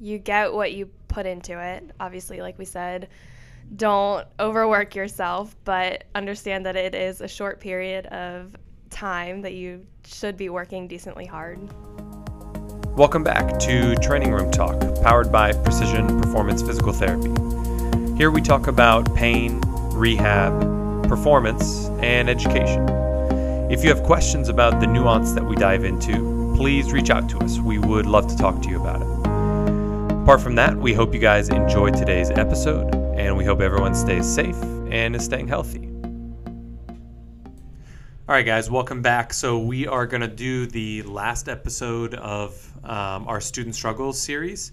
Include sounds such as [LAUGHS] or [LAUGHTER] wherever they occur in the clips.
you get what you put into it. Obviously, like we said, don't overwork yourself, but understand that it is a short period of time that you should be working decently hard. Welcome back to Training Room Talk, powered by Precision Performance Physical Therapy. Here we talk about pain, rehab, performance, and education. If you have questions about the nuance that we dive into, please reach out to us. We would love to talk to you about it. Apart from that, we hope you guys enjoyed today's episode, and we hope everyone stays safe and is staying healthy. All right, guys, welcome back. So, we are going to do the last episode of um, our Student Struggles series.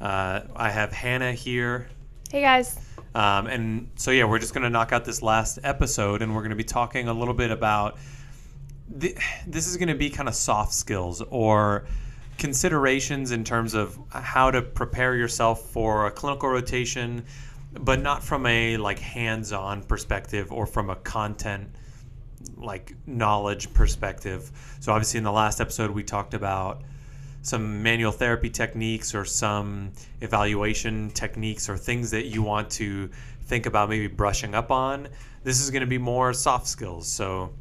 Uh, I have Hannah here. Hey, guys. Um, and so, yeah, we're just going to knock out this last episode, and we're going to be talking a little bit about the, this is going to be kind of soft skills or considerations in terms of how to prepare yourself for a clinical rotation, but not from a like hands-on perspective or from a content like knowledge perspective. So obviously in the last episode we talked about some manual therapy techniques or some evaluation techniques or things that you want to think about maybe brushing up on. This is going to be more soft skills. So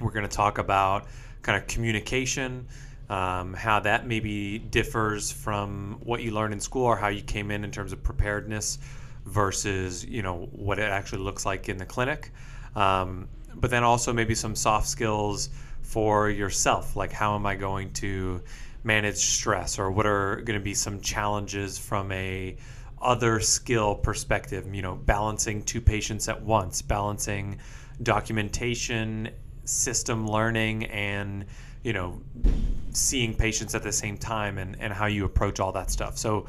we're going to talk about kind of communication, um, how that maybe differs from what you learned in school or how you came in in terms of preparedness versus you know what it actually looks like in the clinic. Um, but then also maybe some soft skills for yourself, like how am I going to manage stress, or what are going to be some challenges from a other skill perspective. You know, balancing two patients at once, balancing documentation, system learning, and you know, seeing patients at the same time, and and how you approach all that stuff. So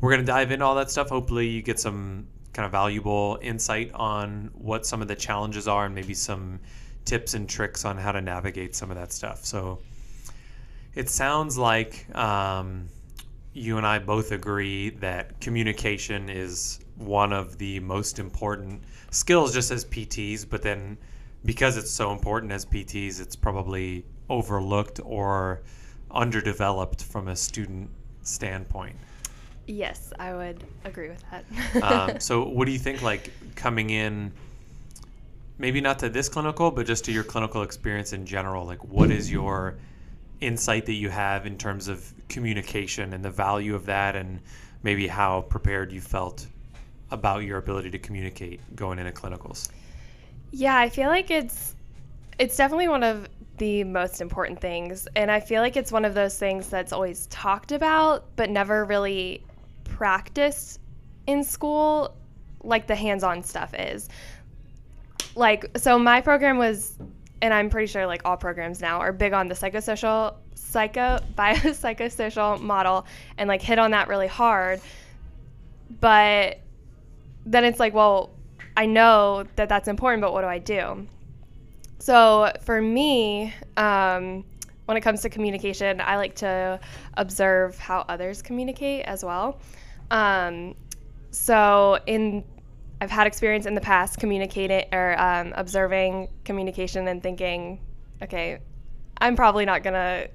we're going to dive into all that stuff. Hopefully, you get some kind of valuable insight on what some of the challenges are and maybe some tips and tricks on how to navigate some of that stuff. So it sounds like um, you and I both agree that communication is one of the most important skills just as PTs, but then because it's so important as PTs, it's probably overlooked or underdeveloped from a student standpoint. Yes, I would agree with that. um, [LAUGHS] so, what do you think, like coming in, maybe not to this clinical, but just to your clinical experience in general? Like, what is your insight that you have in terms of communication and the value of that, and maybe how prepared you felt about your ability to communicate going into clinicals? Yeah, I feel like it's it's definitely one of the most important things, and I feel like it's one of those things that's always talked about but never really practiced in school like the hands-on stuff is. Like so my program was and I'm pretty sure like all programs now are big on the psychosocial psycho [LAUGHS] biopsychosocial model and like hit on that really hard. But then it's like, well, I know that that's important, but what do I do? So for me, um, when it comes to communication, I like to observe how others communicate as well. Um, so in I've had experience in the past communicating or um, observing communication and thinking, okay, I'm probably not gonna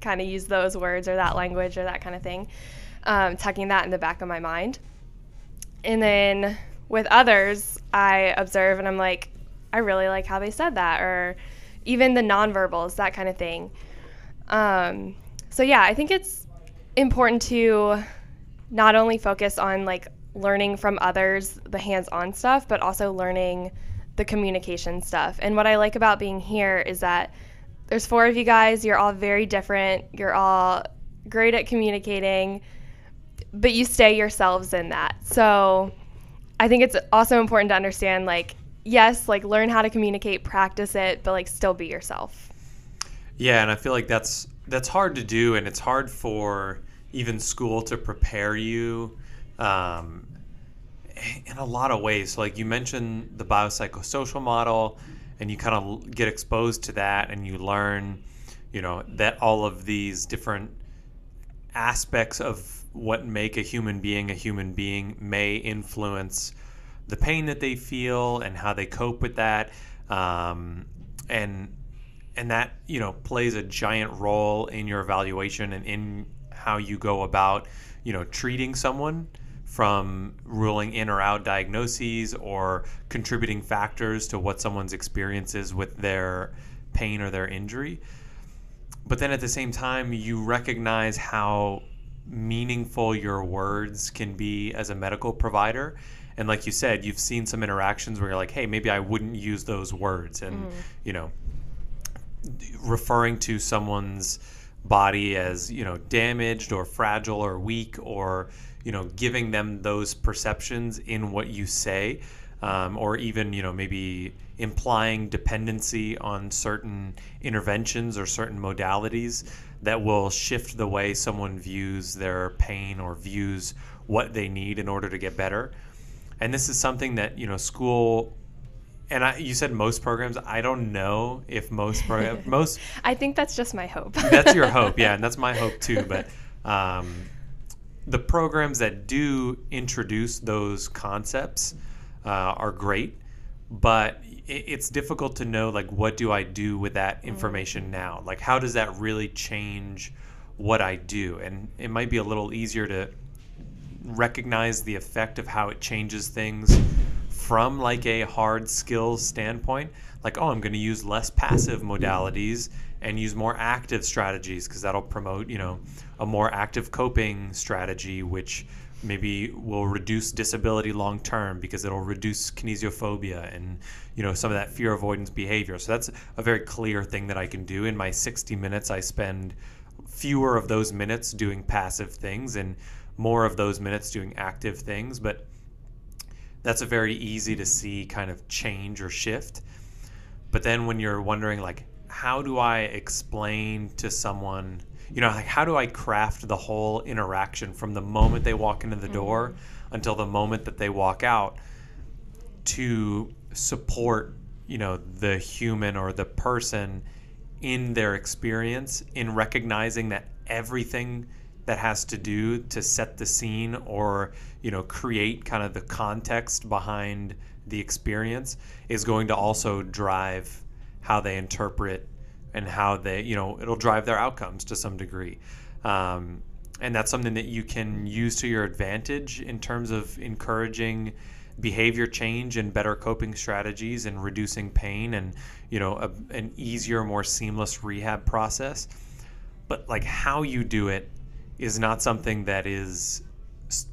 kind of use those words or that language or that kind of thing, um, tucking that in the back of my mind. And then with others, I observe and I'm like, I really like how they said that, or even the nonverbals, that kind of thing. Um, so yeah, I think it's important to not only focus on like learning from others the hands-on stuff, but also learning the communication stuff. And what I like about being here is that there's four of you guys, you're all very different, you're all great at communicating, but you stay yourselves in that. So I think it's also important to understand like yes, like learn how to communicate, practice it, but like still be yourself. Yeah, and I feel like that's that's hard to do and it's hard for even school to prepare you um, in a lot of ways. So like you mentioned the biopsychosocial model, and you kind of get exposed to that, and you learn, you know, that all of these different aspects of what make a human being a human being may influence the pain that they feel and how they cope with that, um, and and that you know plays a giant role in your evaluation and in how you go about you know, treating someone from ruling in or out diagnoses or contributing factors to what someone's experience is with their pain or their injury. But then at the same time, you recognize how meaningful your words can be as a medical provider. And like you said, you've seen some interactions where you're like, hey, maybe I wouldn't use those words. And, mm. you know, referring to someone's body as, you know, damaged or fragile or weak or, you know, giving them those perceptions in what you say. Um, or even, you know, maybe implying dependency on certain interventions or certain modalities that will shift the way someone views their pain or views what they need in order to get better. And this is something that, you know, school and I, you said most programs. I don't know if most programs, [LAUGHS] most. I think that's just my hope. [LAUGHS] that's your hope, yeah, [LAUGHS] and that's my hope too. But um, the programs that do introduce those concepts uh, are great, but it's difficult to know like what do I do with that mm. information now? Like how does that really change what I do? And it might be a little easier to recognize the effect of how it changes things from like a hard skills standpoint. Like, oh, I'm going to use less passive modalities and use more active strategies because that'll promote, you know, a more active coping strategy, which maybe will reduce disability long term because it'll reduce kinesiophobia and you know some of that fear avoidance behavior so that's a very clear thing that i can do in my 60 minutes i spend fewer of those minutes doing passive things and more of those minutes doing active things but that's a very easy to see kind of change or shift but then when you're wondering like how do i explain to someone you know, like how do I craft the whole interaction from the moment they walk into the mm-hmm. door until the moment that they walk out to support, you know, the human or the person in their experience in recognizing that everything that has to do to set the scene or, you know, create kind of the context behind the experience is going to also drive how they interpret and how they, you know, it'll drive their outcomes to some degree. Um, and that's something that you can use to your advantage in terms of encouraging behavior change and better coping strategies and reducing pain and you know a, an easier more seamless rehab process but like how you do it is not something that is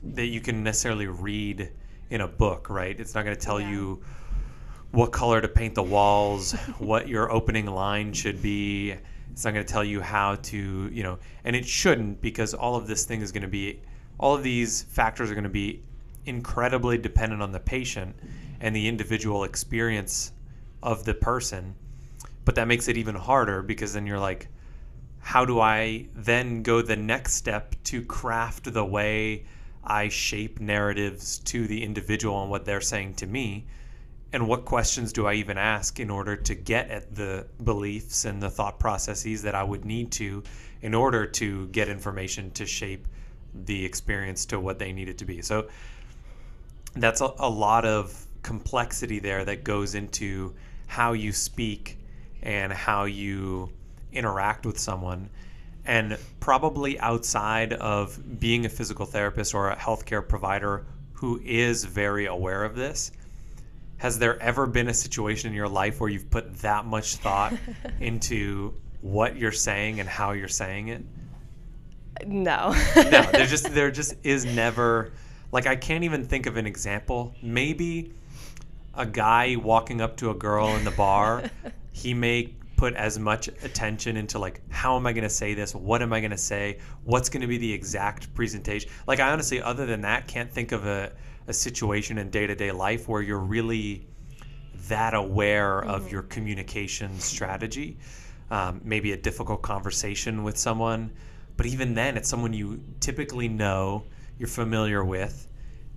that you can necessarily read in a book right it's not going to tell yeah. you what color to paint the walls, what your opening line should be. It's not going to tell you how to, you know, and it shouldn't because all of this thing is going to be, all of these factors are going to be incredibly dependent on the patient and the individual experience of the person. But that makes it even harder because then you're like, how do I then go the next step to craft the way I shape narratives to the individual and what they're saying to me? and what questions do I even ask in order to get at the beliefs and the thought processes that I would need to in order to get information to shape the experience to what they need it to be. So that's a, a lot of complexity there that goes into how you speak and how you interact with someone. And probably outside of being a physical therapist or a healthcare provider who is very aware of this, has there ever been a situation in your life where you've put that much thought [LAUGHS] into what you're saying and how you're saying it? No. no, [LAUGHS] there just there just is never like I can't even think of an example. Maybe a guy walking up to a girl in the bar, he may put as much attention into like how am I going to say this? What am I going to say? What's going to be the exact presentation? Like I honestly other than that can't think of a a situation in day to day life where you're really that aware mm-hmm. of your communication strategy. Um, maybe a difficult conversation with someone, but even then, it's someone you typically know, you're familiar with,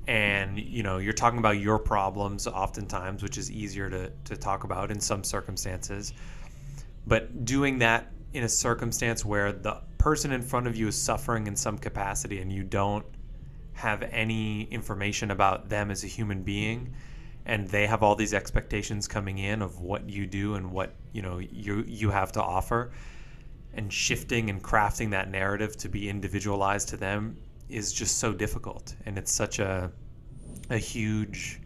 and you know you're talking about your problems oftentimes, which is easier to to talk about in some circumstances. But doing that in a circumstance where the person in front of you is suffering in some capacity and you don't have any information about them as a human being and they have all these expectations coming in of what you do and what you know you you have to offer and shifting and crafting that narrative to be individualized to them is just so difficult and it's such a a huge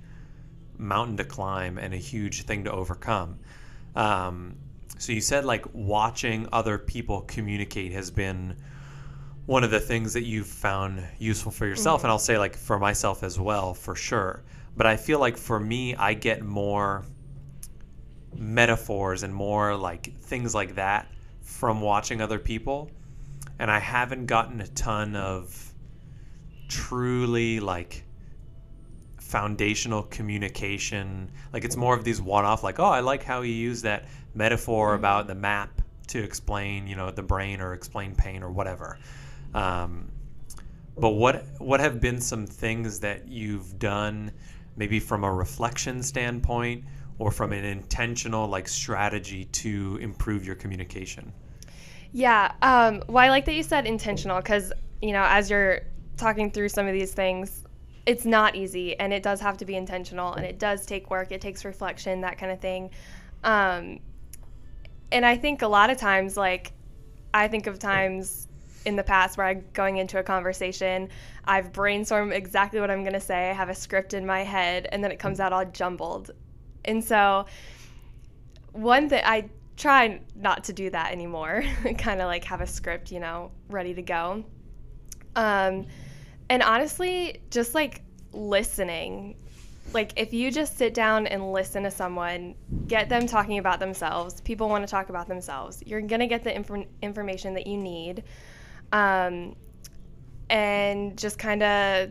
mountain to climb and a huge thing to overcome. Um, so you said like watching other people communicate has been one of the things that you've found useful for yourself, mm-hmm. and I'll say like for myself as well, for sure. But I feel like for me, I get more metaphors and more like things like that from watching other people, and I haven't gotten a ton of truly like foundational communication. Like it's more of these one-off, like, oh, I like how you use that metaphor mm-hmm. about the map to explain, you know, the brain or explain pain or whatever. Um, but what what have been some things that you've done, maybe from a reflection standpoint or from an intentional like strategy to improve your communication? Yeah. Um, well, I like that you said intentional because you know as you're talking through some of these things, it's not easy and it does have to be intentional and it does take work it takes reflection that kind of thing. Um, and i think a lot of times like i think of times in the past where i'm going into a conversation i've brainstormed exactly what i'm going to say i have a script in my head and then it comes out all jumbled. And so one thing i try not to do that anymore [LAUGHS] kind of like have a script you know ready to go. Um, and honestly, just like listening, like if you just sit down and listen to someone, get them talking about themselves, people want to talk about themselves, you're going to get the inf- information that you need. Um, and just kind of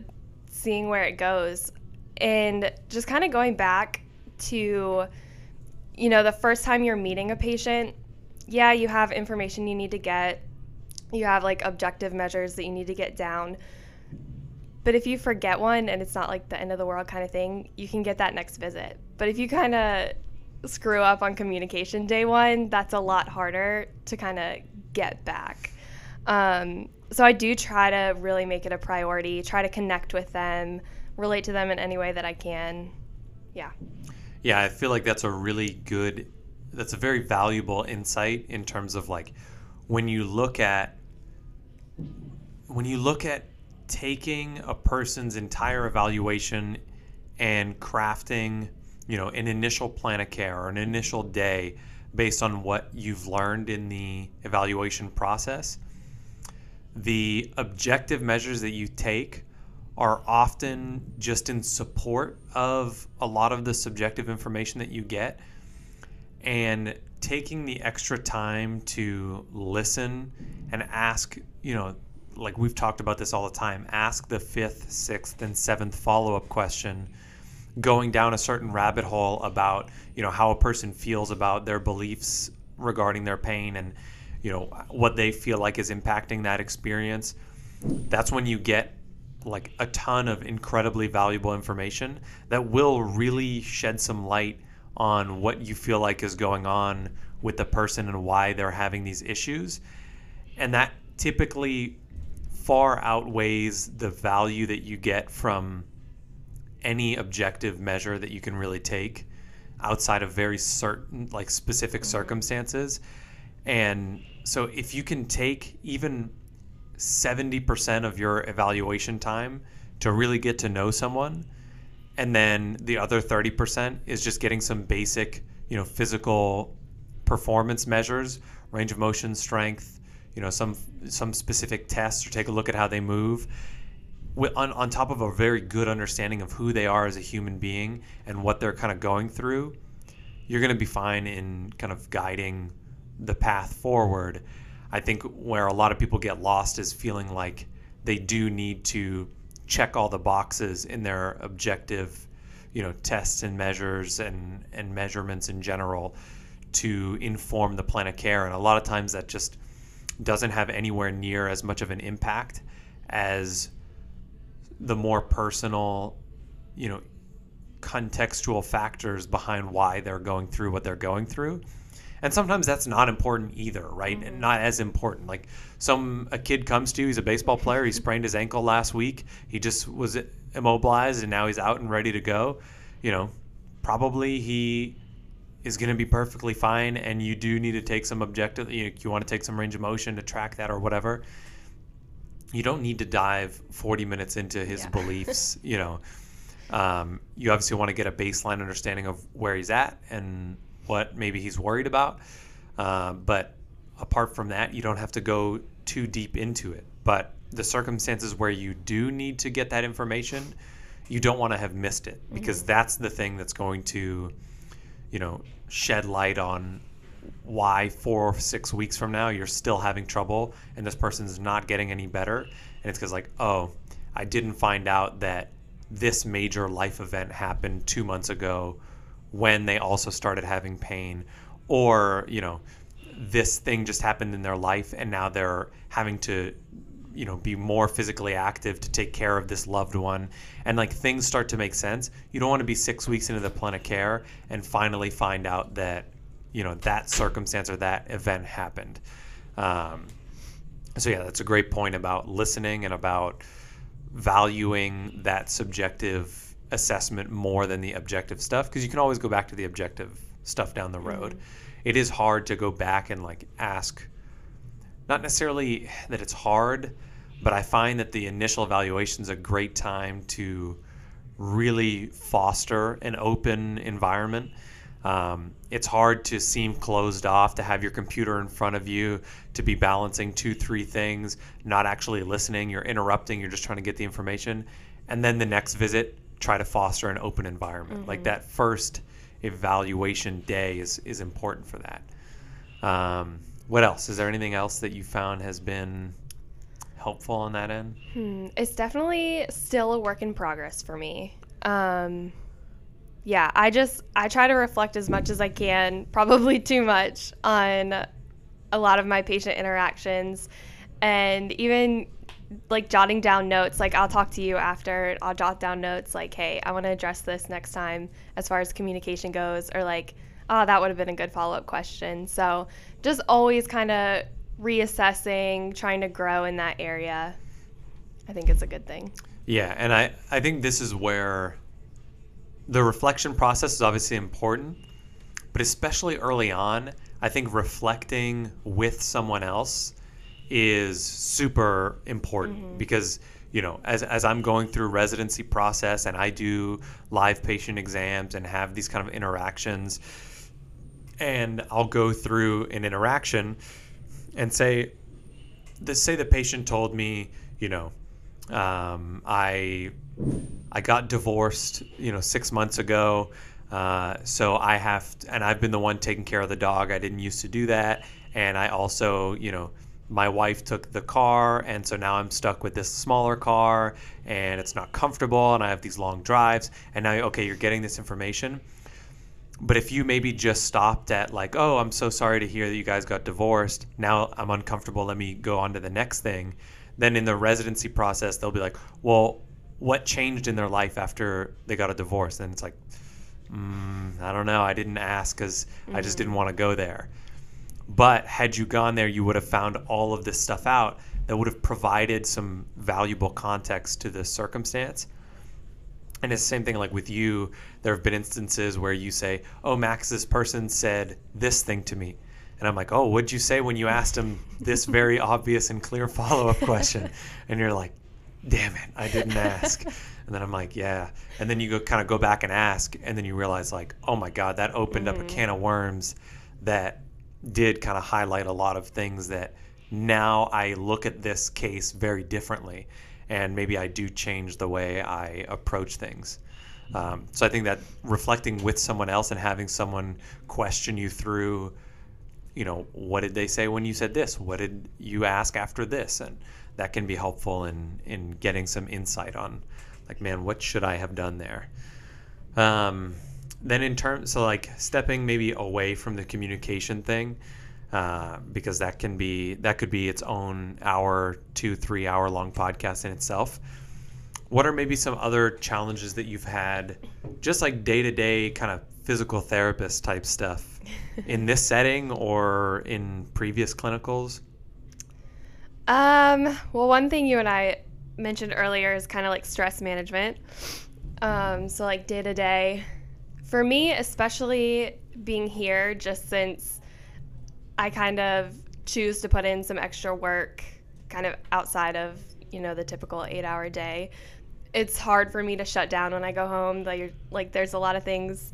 seeing where it goes. And just kind of going back to, you know, the first time you're meeting a patient, yeah, you have information you need to get, you have like objective measures that you need to get down but if you forget one and it's not like the end of the world kind of thing, you can get that next visit. But if you kind of screw up on communication day one, that's a lot harder to kind of get back. Um, so I do try to really make it a priority, try to connect with them, relate to them in any way that I can. Yeah. Yeah, I feel like that's a really good, that's a very valuable insight in terms of like when you look at, when you look at taking a person's entire evaluation and crafting, you know, an initial plan of care or an initial day based on what you've learned in the evaluation process. The objective measures that you take are often just in support of a lot of the subjective information that you get. And taking the extra time to listen and ask, you know, like we've talked about this all the time ask the fifth sixth and seventh follow-up question going down a certain rabbit hole about you know how a person feels about their beliefs regarding their pain and you know what they feel like is impacting that experience. That's when you get like a ton of incredibly valuable information that will really shed some light on what you feel like is going on with the person and why they're having these issues. And that typically far outweighs the value that you get from any objective measure that you can really take outside of very certain like specific mm-hmm. circumstances. And so if you can take even 70% of your evaluation time to really get to know someone and then the other 30% is just getting some basic you know physical performance measures range of motion strength you know some some specific tests or take a look at how they move on, on top of a very good understanding of who they are as a human being and what they're kind of going through you're going to be fine in kind of guiding the path forward. I think where a lot of people get lost is feeling like they do need to check all the boxes in their objective you know tests and measures and and measurements in general to inform the plan of care. And a lot of times that just doesn't have anywhere near as much of an impact as the more personal, you know, contextual factors behind why they're going through what they're going through. And sometimes that's not important either, right? Mm-hmm. And not as important. Like some a kid comes to you, he's a baseball player, he [LAUGHS] sprained his ankle last week. He just was immobilized and now he's out and ready to go. You know, probably he is going to be perfectly fine and you do need to take some objective you, know, you want to take some range of motion to track that or whatever you don't need to dive 40 minutes into his Yeah. [LAUGHS] beliefs. You know, um, you obviously want to get a baseline understanding of where he's at and what maybe he's worried about. Uh, but apart from that, you don't have to go too deep into it. But the circumstances where you do need to get that information, you don't want to have missed it because that's the thing that's going to, you know, shed light on why four or six weeks from now you're still having trouble and this person's not getting any better. And it's because, like, oh, I didn't find out that this major life event happened two months ago when they also started having pain. Or, you know, this thing just happened in their life and now they're having to you know be more physically active to take care of this loved one. And like things start to make sense. You don't want to be six weeks into the plan of care and finally find out that you know that circumstance or that event happened. Um, so yeah that's a great point about listening and about valuing that subjective assessment more than the objective stuff because you can always go back to the objective stuff down the road. It is hard to go back and like ask not necessarily that it's hard but i find that the initial evaluation is a great time to really foster an open environment. Um, it's hard to seem closed off to have your computer in front of you to be balancing two three things not actually listening you're interrupting you're just trying to get the information and then the next visit try to foster an open environment. Like that first evaluation day is is important for that. Um, what else is there anything else that you found has been helpful on that end Hmm, it's definitely still a work in progress for me. Um, yeah, I just I try to reflect as much as I can, [LAUGHS] probably too much, on a lot of my patient interactions, and even like jotting down notes. Like I'll talk to you after. I'll jot down notes like, "Hey, I want to address this next time as far as communication goes," or like, "Oh, that would have been a good follow up question." So just always kind of reassessing, trying to grow in that area. I think it's a good thing. Yeah, and I, I think this is where the reflection process is obviously important, but especially early on, I think reflecting with someone else is super important mm-hmm. because you know as, as i'm going through residency process and i do live patient exams and have these kind of interactions and i'll go through an interaction and say the say the patient told me you know um, I I got divorced, you know, six months ago. Uh, so I have, and I've been the one taking care of the dog. I didn't used to do that, and I also, you know, my wife took the car, and so now I'm stuck with this smaller car, and it's not comfortable, and I have these long drives. And now, okay, you're getting this information. But if you maybe just stopped at like, oh, I'm so sorry to hear that you guys got divorced. Now I'm uncomfortable. Let me go on to the next thing. Then in the residency process, they'll be like, well, what changed in their life after they got a divorce? And it's like, mm, I don't know. I didn't ask because I just didn't want to go there. But had you gone there, you would have found all of this stuff out that would have provided some valuable context to the circumstance. And it's the same thing like with you. There have been instances where you say, "Oh, Max, this person said this thing to me," and I'm like, "Oh, what'd you say when you asked him this very [LAUGHS] obvious and clear follow-up question?" And you're like, "Damn it, I didn't ask." And then I'm like, "Yeah." And then you go kind of go back and ask, and then you realize like, "Oh my God, that opened up a mm-hmm. can of worms that did kind of highlight a lot of things that now I look at this case very differently, and maybe I do change the way I approach things. Um, so I think that reflecting with someone else and having someone question you through, you know, what did they say when you said this? What did you ask after this? And that can be helpful in in getting some insight on, like, man, what should I have done there? Um, then in terms, so like stepping maybe away from the communication thing, uh, because that can be that could be its own hour, two, three hour long podcast in itself. What are maybe some other challenges that you've had, just like day to day kind of physical therapist type stuff, [LAUGHS] in this setting or in previous clinicals? Um, well, one thing you and I mentioned earlier is kind of like stress management. Um, so like day to day, for me, especially being here, just since I kind of choose to put in some extra work, kind of outside of you know, the typical eight hour day, it's hard for me to shut down when I go home. Like, like there's a lot of things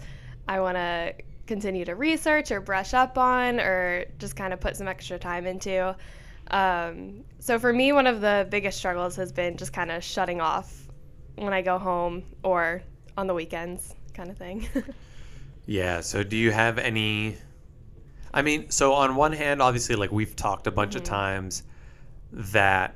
I want to continue to research or brush up on or just kind of put some extra time into. Um, so for me, one of the biggest struggles has been just kind of shutting off when I go home or on the weekends, kind of thing. [LAUGHS] yeah. So do you have any? I mean, so on one hand, obviously, like we've talked a bunch mm-hmm. of times, that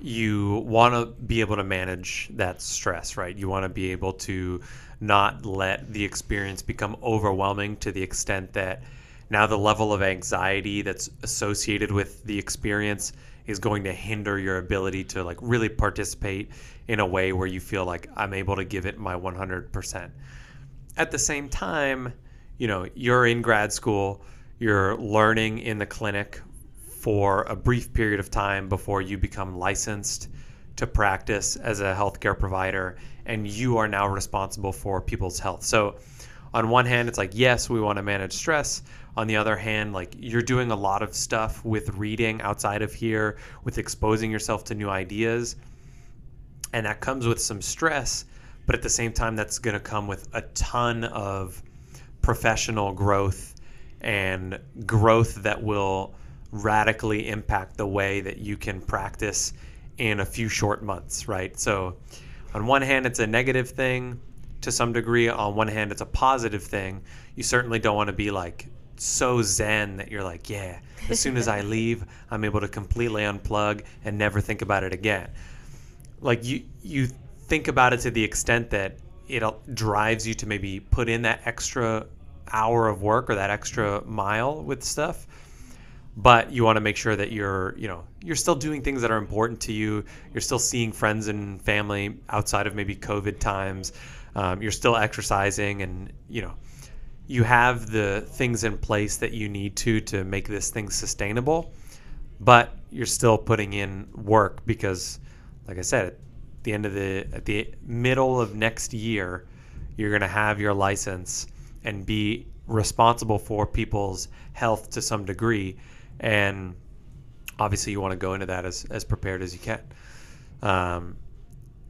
you want to be able to manage that stress, right? You want to be able to not let the experience become overwhelming to the extent that now the level of anxiety that's associated with the experience is going to hinder your ability to like really participate in a way where you feel like I'm able to give it my 100%. At the same time, you know, you're in grad school, you're learning in the clinic for a brief period of time before you become licensed to practice as a healthcare provider and you are now responsible for people's health. So on one hand it's like yes, we want to manage stress. On the other hand, like you're doing a lot of stuff with reading outside of here, with exposing yourself to new ideas. And that comes with some stress, but at the same time that's going to come with a ton of professional growth and growth that will radically impact the way that you can practice in a few short months, right? So, on one hand, it's a negative thing to some degree. On one hand, it's a positive thing. You certainly don't want to be like so zen that you're like, yeah, as soon as I [LAUGHS] leave, I'm able to completely unplug and never think about it again. Like you, you think about it to the extent that it drives you to maybe put in that extra hour of work or that extra mile with stuff but you want to make sure that you're you know you're still doing things that are important to you. You're still seeing friends and family outside of maybe covid times. Um, you're still exercising and you know you have the things in place that you need to to make this thing sustainable but you're still putting in work because like i said at the end of the at the middle of next year you're going to have your license and be responsible for people's health to some degree and obviously you want to go into that as, as prepared as you can. Um,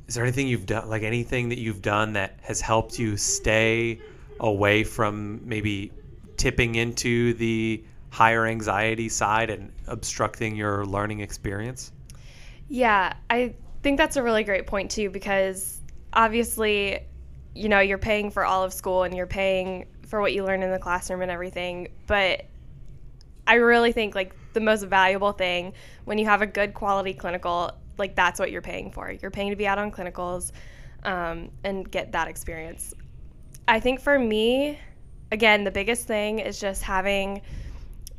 is there anything you've done, like anything that you've done that has helped you stay away from maybe tipping into the higher anxiety side and obstructing your learning experience? Yeah, I think that's a really great point too because obviously, you know, you're paying for all of school and you're paying for what you learn in the classroom and everything, but I really think like the most valuable thing when you have a good quality clinical, like that's what you're paying for. You're paying to be out on clinicals um, and get that experience. I think for me, again, the biggest thing is just having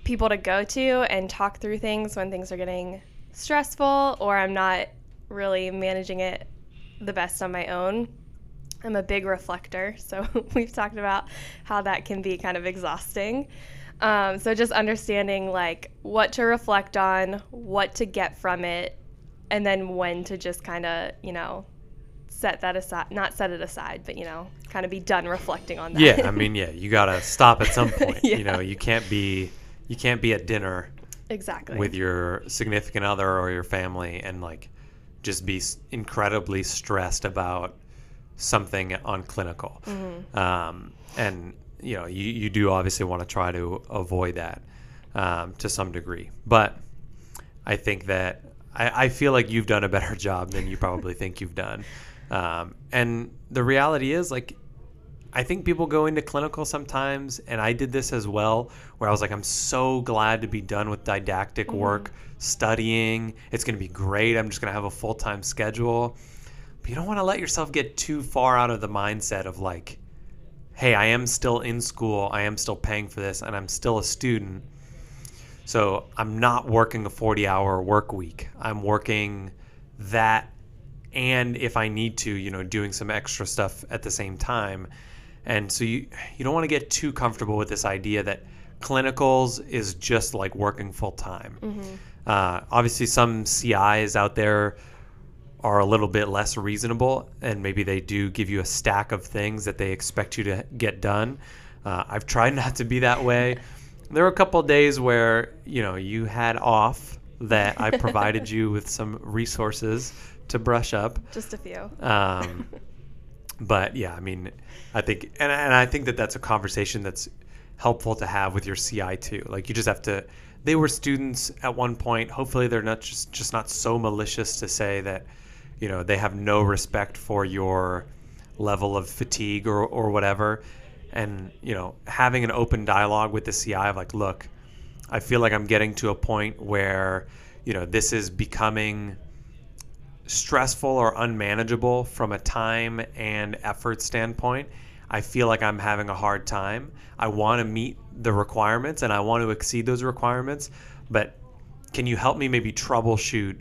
people to go to and talk through things when things are getting stressful or I'm not really managing it the best on my own. I'm a big reflector, [LAUGHS] so [LAUGHS] we've talked about how that can be kind of exhausting. Um, so just understanding like what to reflect on, what to get from it, and then when to just kind of, you know, set that aside, not set it aside, but, you know, kind of be done reflecting on that. Yeah. I [LAUGHS] mean, yeah, you got to stop at some point. yeah. You know, you can't be, you can't be at dinner exactly with your significant other or your family and like just be incredibly stressed about something on clinical. Mm-hmm. Um, and you know, you, you do obviously want to try to avoid that um, to some degree. But I think that I, I, feel like you've done a better [LAUGHS] job than you probably think you've done. Um, and the reality is, like, I think people go into clinical sometimes, and I did this as well, where I was like, I'm so glad to be done with didactic mm-hmm. work, studying. It's going to be great. I'm just going to have a full time schedule. But you don't want to let yourself get too far out of the mindset of like, hey, I am still in school, I am still paying for this, and I'm still a student. So I'm not working a 40 hour work week. I'm working that and if I need to, you know, doing some extra stuff at the same time. And so you you don't want to get too comfortable with this idea that clinicals is just like working full time. Mm-hmm. Uh, obviously, some CIs out there are a little bit less reasonable and maybe they do give you a stack of things that they expect you to get done. Uh, I've tried [LAUGHS] not to be that way. There were a couple days where you know you had off that I provided you with some resources to brush up. Just a few. Um, [LAUGHS] but yeah, I mean, I think, and, and I think that that's a conversation that's helpful to have with your CI too. Like you just have to. They were students at one point. Hopefully, they're not just just not so malicious to say that, you know, they have no respect for your level of fatigue or or whatever. And you know, having an open dialogue with the CI of like, look, I feel like I'm getting to a point where, you know, this is becoming stressful or unmanageable from a time and effort standpoint. I feel like I'm having a hard time. I want to meet the requirements and I want to exceed those requirements, but can you help me maybe troubleshoot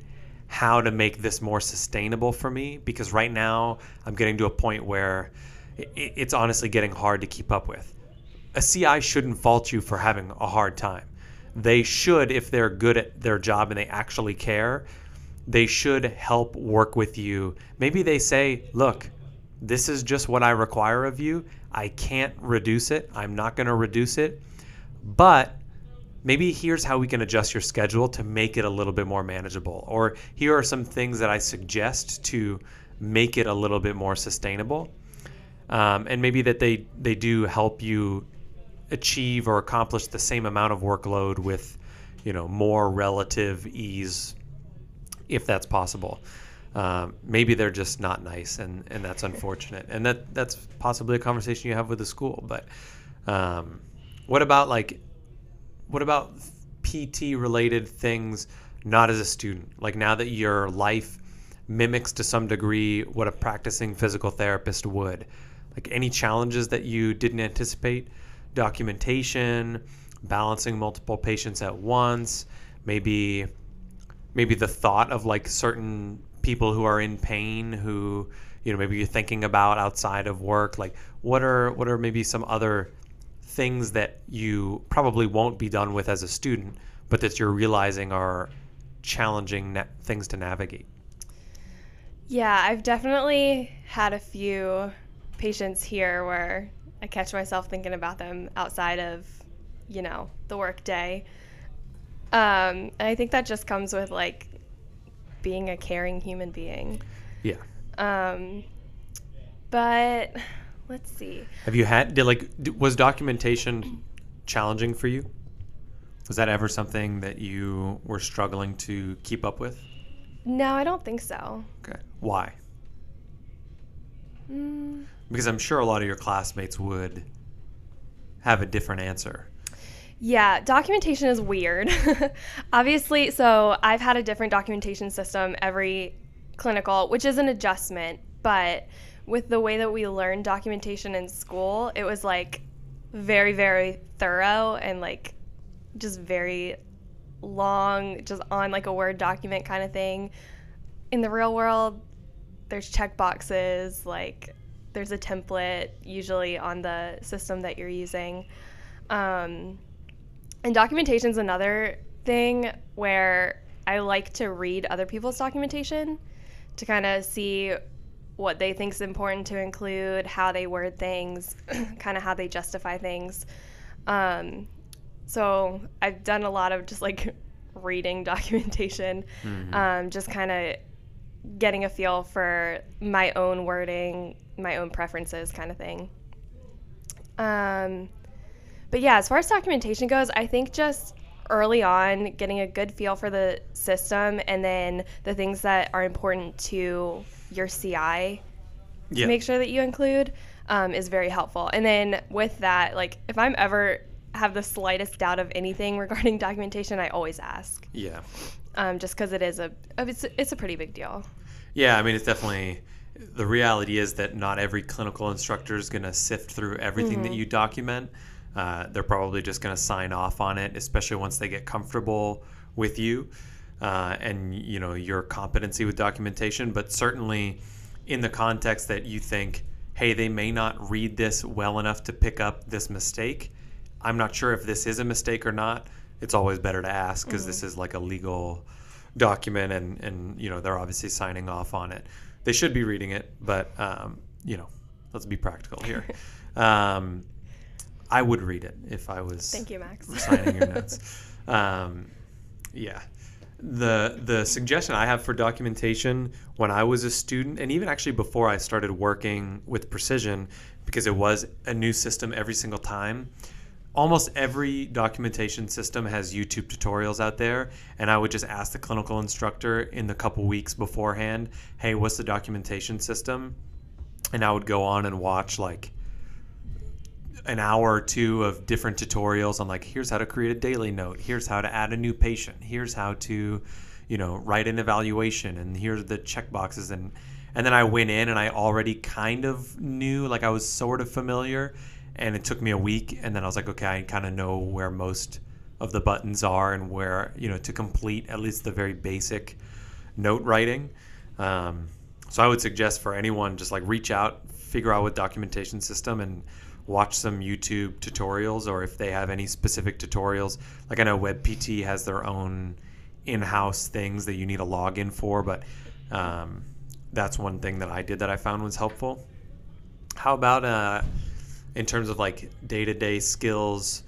how to make this more sustainable for me? Because right now I'm getting to a point where it's honestly getting hard to keep up with. A CI shouldn't fault you for having a hard time. They should, if they're good at their job and they actually care, they should help work with you. Maybe they say, look, this is just what I require of you. I can't reduce it. I'm not going to reduce it. But maybe here's how we can adjust your schedule to make it a little bit more manageable. Or here are some things that I suggest to make it a little bit more sustainable. Um, and maybe that they, they do help you achieve or accomplish the same amount of workload with you know more relative ease if that's possible. Um, maybe they're just not nice, and, and that's unfortunate. And that that's possibly a conversation you have with the school. But um, what about like, what about PT related things? Not as a student, like now that your life mimics to some degree what a practicing physical therapist would. Like any challenges that you didn't anticipate, documentation, balancing multiple patients at once, maybe maybe the thought of like certain people who are in pain who you know maybe you're thinking about outside of work like what are what are maybe some other things that you probably won't be done with as a student but that you're realizing are challenging na- things to navigate yeah i've definitely had a few patients here where i catch myself thinking about them outside of you know the work day um, and I think that just comes with like being a caring human being. Yeah. Um, but let's see. Have you had did like was documentation challenging for you? Was that ever something that you were struggling to keep up with? No, I don't think so. Okay. Why? Mm. Because I'm sure a lot of your classmates would have a different answer. Yeah, documentation is weird. [LAUGHS] Obviously, so I've had a different documentation system every clinical, which is an adjustment, but with the way that we learned documentation in school, it was like very, very thorough and like just very long, just on like a Word document kind of thing. In the real world, there's check boxes, like there's a template usually on the system that you're using. Um, and documentation is another thing where I like to read other people's documentation to kind of see what they think is important to include, how they word things, [CLEARS THROAT] kind of how they justify things. Um, so I've done a lot of just like [LAUGHS] reading [LAUGHS] documentation, mm-hmm. um, just kind of getting a feel for my own wording, my own preferences, kind of thing. Um, but yeah, as far as documentation goes, I think just early on getting a good feel for the system and then the things that are important to your CI yeah. to make sure that you include um, is very helpful. And then with that, like if I'm ever have the slightest doubt of anything [LAUGHS] regarding documentation, I always ask. Yeah. Um, just because it is a it's it's a pretty big deal. Yeah, I mean it's definitely the reality is that not every clinical instructor is going to sift through everything mm-hmm. that you document. Uh, they're probably just going to sign off on it, especially once they get comfortable with you uh, and you know your competency with documentation. But certainly, in the context that you think, hey, they may not read this well enough to pick up this mistake. I'm not sure if this is a mistake or not. It's always better to ask because mm-hmm. this is like a legal document, and and you know they're obviously signing off on it. They should be reading it, but um, you know, let's be practical here. [LAUGHS] Um, I would read it if I was Thank you, Max. signing your [LAUGHS] notes. Um, yeah. The the suggestion I have for documentation when I was a student, and even actually before I started working with Precision, because it was a new system every single time. Almost every documentation system has YouTube tutorials out there, and I would just ask the clinical instructor in the couple weeks beforehand, "Hey, what's the documentation system?" And I would go on and watch like an hour or two of different tutorials on like here's how to create a daily note here's how to add a new patient here's how to you know write an evaluation and here's the check boxes and and then i went in and i already kind of knew like i was sort of familiar and it took me a week and then i was like okay i kind of know where most of the buttons are and where you know to complete at least the very basic note writing. Um, so i would suggest for anyone just like reach out figure out what documentation system and watch some YouTube tutorials or if they have any specific tutorials. Like I know WebPT has their own in-house things that you need a login for, but um, that's one thing that I did that I found was helpful. How about uh, in terms of like day-to-day skills,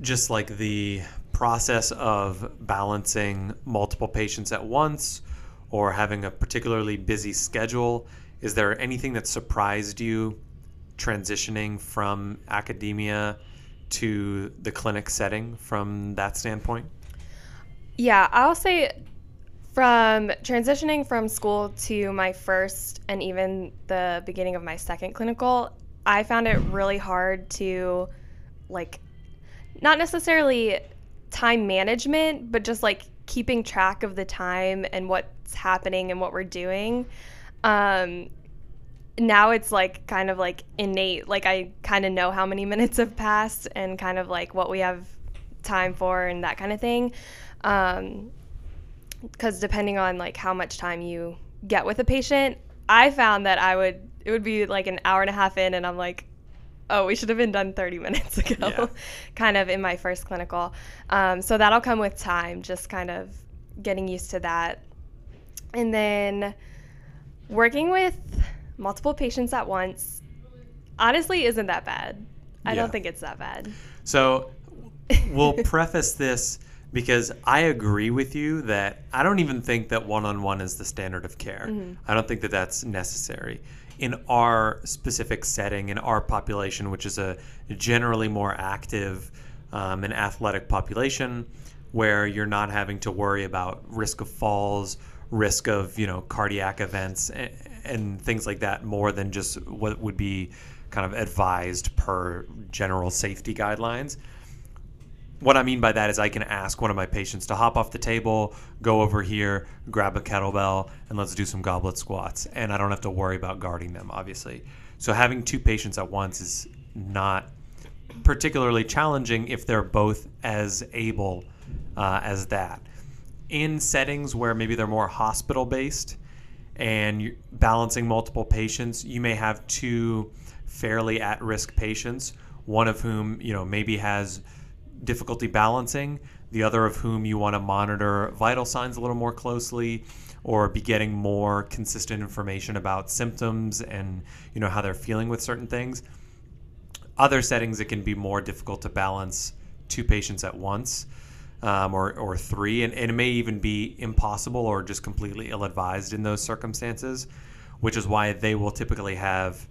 just like the process of balancing multiple patients at once or having a particularly busy schedule? Is there anything that surprised you transitioning from academia to the clinic setting from that standpoint? Yeah, I'll say from transitioning from school to my first and even the beginning of my second clinical, I found it really hard to like not necessarily time management, but just like keeping track of the time and what's happening and what we're doing. Um, now it's like kind of like innate. Like I kind of know how many [LAUGHS] minutes have passed and kind of like what we have time for and that kind of thing. Um, because depending on like how much time you get with a patient, I found that I would it would be like an hour and a half in, and I'm like, oh, we should have been done 30 [LAUGHS] minutes ago, yeah. [LAUGHS] kind of in my first clinical. Um, so that'll come with time, just kind of getting used to that, and then working with multiple patients at once honestly isn't that bad. I yeah. don't think it's that bad. So we'll [LAUGHS] preface this because I agree with you that I don't even think that one on one is the standard of care. Mm-hmm. I don't think that that's necessary. In our specific setting, in our population, which is a generally more active um, and athletic population, where you're not having to worry about risk of falls, risk of you know cardiac events, and things like that more than just what would be kind of advised per general safety guidelines. What I mean by that is I can ask one of my patients to hop off the table, go over here, grab a kettlebell, and let's do some goblet squats. And I don't have to worry about guarding them, obviously. So having two patients at once is not particularly challenging if they're both as able uh, as that. In settings where maybe they're more hospital based, and balancing multiple patients, you may have two fairly at-risk patients, one of whom you know maybe has difficulty balancing, the other of whom you want to monitor vital signs a little more closely or be getting more consistent information about symptoms and you know how they're feeling with certain things. Other settings it can be more difficult to balance two patients at once um, or, or three, and, and it may even be impossible or just completely ill advised in those circumstances, which is why they will typically have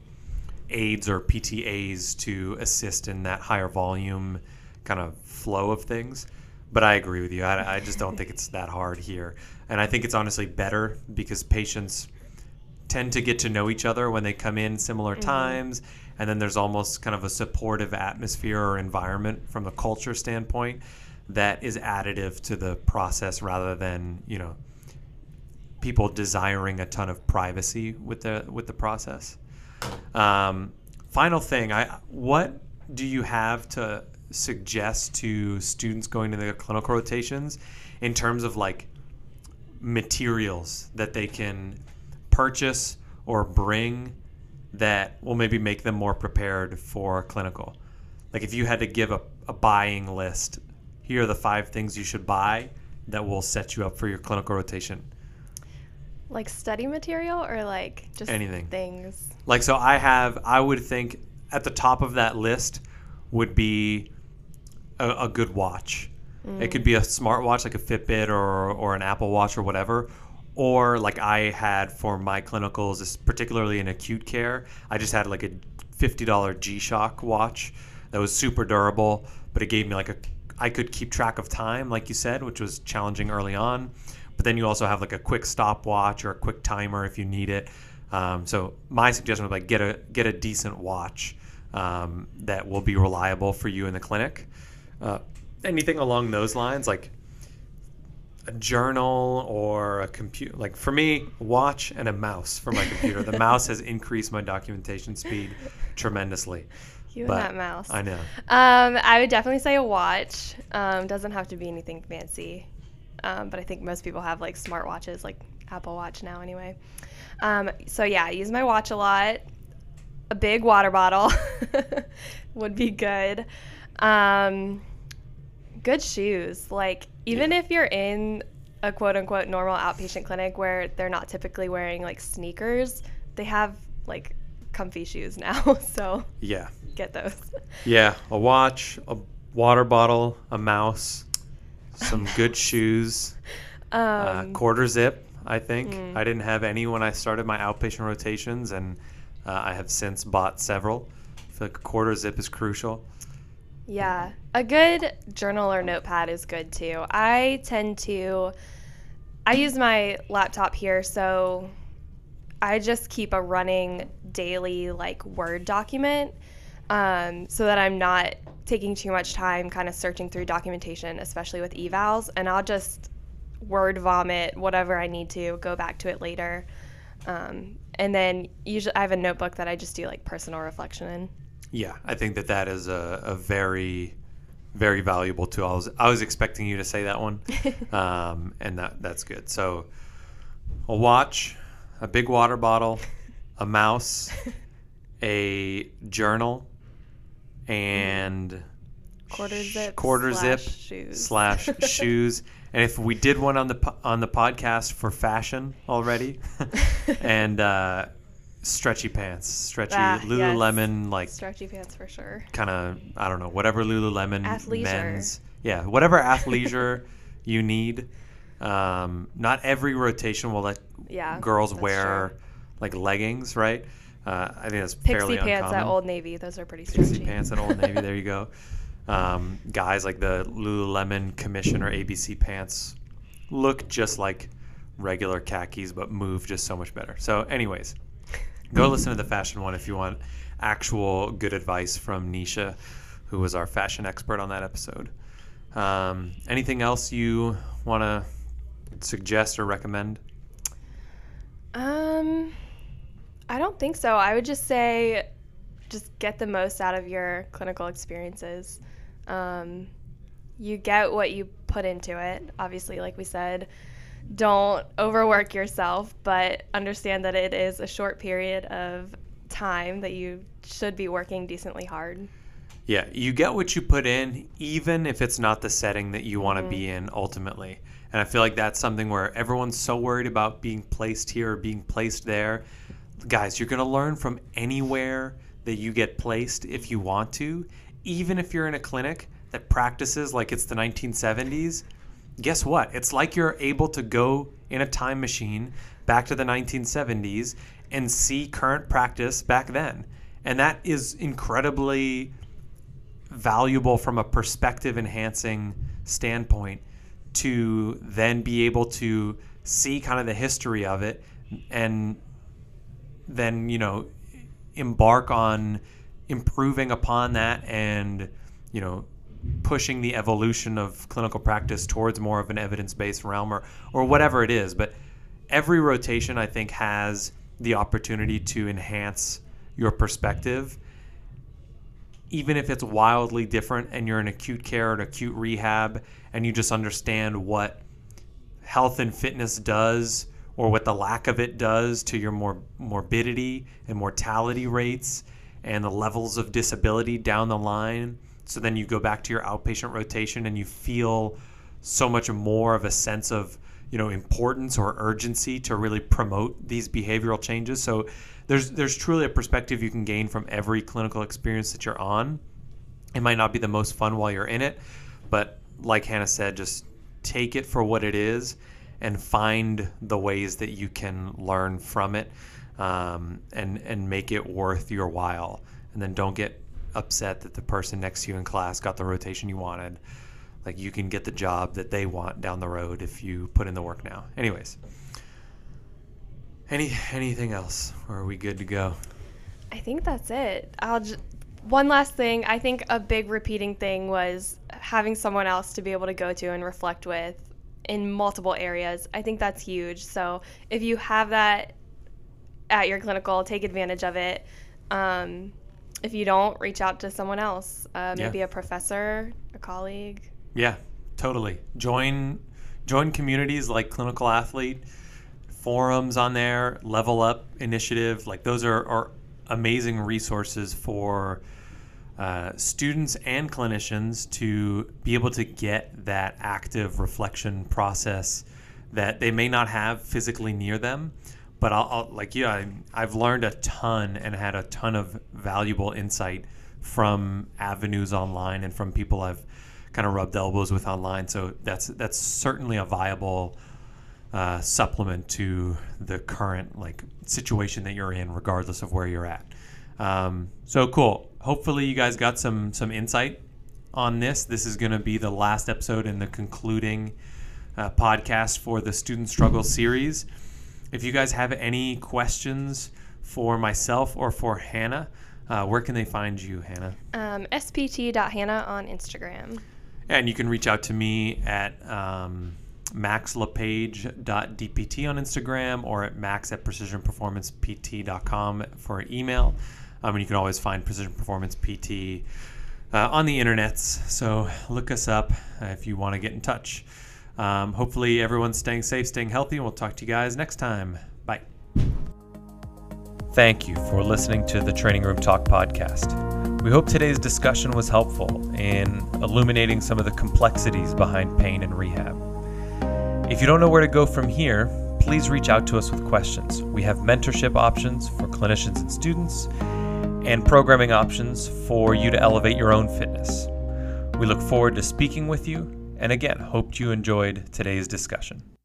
aides or PTAs to assist in that higher volume kind of flow of things. But I agree with you. I, I just don't think it's [LAUGHS] that hard here. And I think it's honestly better because patients tend to get to know each other when they come in similar mm-hmm. times. And then there's almost kind of a supportive atmosphere or environment from a culture standpoint that is additive to the process rather than you know people desiring a ton of privacy with the with the process. Um, final thing, I what do you have to suggest to students going to the clinical rotations in terms of like materials that they can purchase or bring that will maybe make them more prepared for clinical? Like if you had to give a, a buying list here are the five things you should buy that will set you up for your clinical rotation? Like study material or like just anything things? Like so I have I would think at the top of that list would be a, a good watch. It could be a smartwatch like a Fitbit or or an Apple Watch or whatever. Or like I had for my clinicals, particularly in acute care, I just had like a fifty dollar G Shock watch that was super durable, but it gave me like a I could keep track of time, like you said, which was challenging early on. But then you also have like a quick stopwatch or a quick timer if you need it. Um, so my suggestion was like get a get a decent watch um, that will be reliable for you in the clinic. Uh, anything along those lines, like a journal or a computer. Like for me, watch and a mouse for my computer. the [LAUGHS] mouse has increased my documentation speed tremendously. You and that mouse. I know. Um, I would definitely say a watch. Um, doesn't have to be anything fancy, um, but I think most people have like smartwatches, like Apple Watch now, anyway. Um, so yeah, I use my watch a lot. A big water bottle [LAUGHS] would be good. Um, good shoes. Like even if you're in a quote unquote normal outpatient clinic where they're not typically wearing like sneakers, they have like comfy shoes now. [LAUGHS] so Yeah. get those. Yeah. A watch, a water bottle, a mouse, some [LAUGHS] good shoes, uh, Um, quarter zip. I think Mm. I didn't have any when I started my outpatient rotations, and uh, I have since bought several. I feel like a quarter zip is crucial. Yeah, a good journal or notepad is good too. I tend to, I use my laptop here, so I just keep a running daily like Word document um, so that I'm not taking too much time kind of searching through documentation, especially with evals, and I'll just word vomit whatever I need to, go back to it later. Um, and then usually I have a notebook that I just do like personal reflection in. Yeah, I think that that is a, a very, very valuable tool. I was, I was expecting you to say that one, [LAUGHS] um, and that that's good. So, a watch, a big water bottle, a mouse, a journal, and Quarter zip quarter slash zip shoes. slash [LAUGHS] shoes. And if we did one on the po- on the podcast for fashion already, [LAUGHS] and uh, stretchy pants, stretchy Ah, yes. Lululemon like Stretchy pants for sure. kind of I don't know whatever Lululemon Athleisure. men's yeah whatever athleisure [LAUGHS] you need. Um, not every rotation will let Yeah. girls wear true. like leggings, right? Uh, I think that's fairly Pixie pants uncommon. at Old Navy. Those are pretty Pixie stretchy. pants at Old Navy. There you go. [LAUGHS] Um, guys like the Lululemon Commission or ABC pants look just like regular khakis, but move just so much better. So, anyways, go [LAUGHS] listen to the fashion one if you want actual good advice from Nisha, who was our fashion expert on that episode. Um, anything else you want to suggest or recommend? Um, I don't think so. I would just say, just get the most out of your clinical experiences. Um, you get what you put into it. Obviously, like we said, don't overwork yourself, but understand that it is a short period of time that you should be working decently hard. Yeah, you get what you put in, even if it's not the setting that you want to be in ultimately. And I feel like that's something where everyone's so worried about being placed here or being placed there. Guys, you're going to learn from anywhere that you get placed if you want to. Even if you're in a clinic that practices like it's the 1970s, guess what? It's like you're able to go in a time machine back to the 1970s and see current practice back then. And that is incredibly valuable from a perspective enhancing standpoint to then be able to see kind of the history of it and then you know embark on improving upon that and you know pushing the evolution of clinical practice towards more of an evidence-based realm or or whatever it is. But every rotation i think has the opportunity to enhance your perspective even if it's wildly different and you're in acute care and acute rehab and you just understand what health and fitness does or what the lack of it does to your mor- morbidity and mortality rates and the levels of disability down the line so then you go back to your outpatient rotation and you feel so much more of a sense of you know importance or urgency to really promote these behavioral changes. So there's there's truly a perspective you can gain from every clinical experience that you're on it might not be the most fun while you're in it but like Hannah said, just take it for what it is and find the ways that you can learn from it um, and and make it worth your while. And then don't get upset that the person next to you in class got the rotation you wanted. Like you can get the job that they want down the road if you put in the work now. Anyways, any anything else? Or are we good to go? I think that's it. I'll just one last thing. I think a big repeating thing was having someone else to be able to go to and reflect with in multiple areas. I think that's huge. So if you have that at your clinical, take advantage of it. Um, if you don't, reach out to someone else, uh, maybe Yeah. a professor, a colleague. Yeah, totally. Join join communities like Clinical Athlete, forums on there, Level Up Initiative. Like those are, are amazing resources for uh, students and clinicians to be able to get that active reflection process that they may not have physically near them. But I'll, I'll like yeah, I, I've learned a ton and had a ton of valuable insight from avenues online and from people I've kind of rubbed elbows with online. So that's that's certainly a viable uh, supplement to the current like situation that you're in, regardless of where you're at. Um, so cool. Hopefully, you guys got some some insight on this. This is going to be the last episode in the concluding uh, podcast for the Student Struggle series. If you guys have any questions for myself or for Hannah, uh, where can they find you, Hannah? Um, spt.hannah on Instagram. And you can reach out to me at um, maxlepage.dpt on Instagram or at max at precisionperformancept.com for email. Um, and you can always find Precision Performance PT uh, on the internets. So look us up if you want to get in touch. Um, hopefully, everyone's staying safe, staying healthy, and we'll talk to you guys next time. Bye. Thank you for listening to the Training Room Talk podcast. We hope today's discussion was helpful in illuminating some of the complexities behind pain and rehab. If you don't know where to go from here, please reach out to us with questions. We have mentorship options for clinicians and students, and programming options for you to elevate your own fitness. We look forward to speaking with you, and again, hope you enjoyed today's discussion.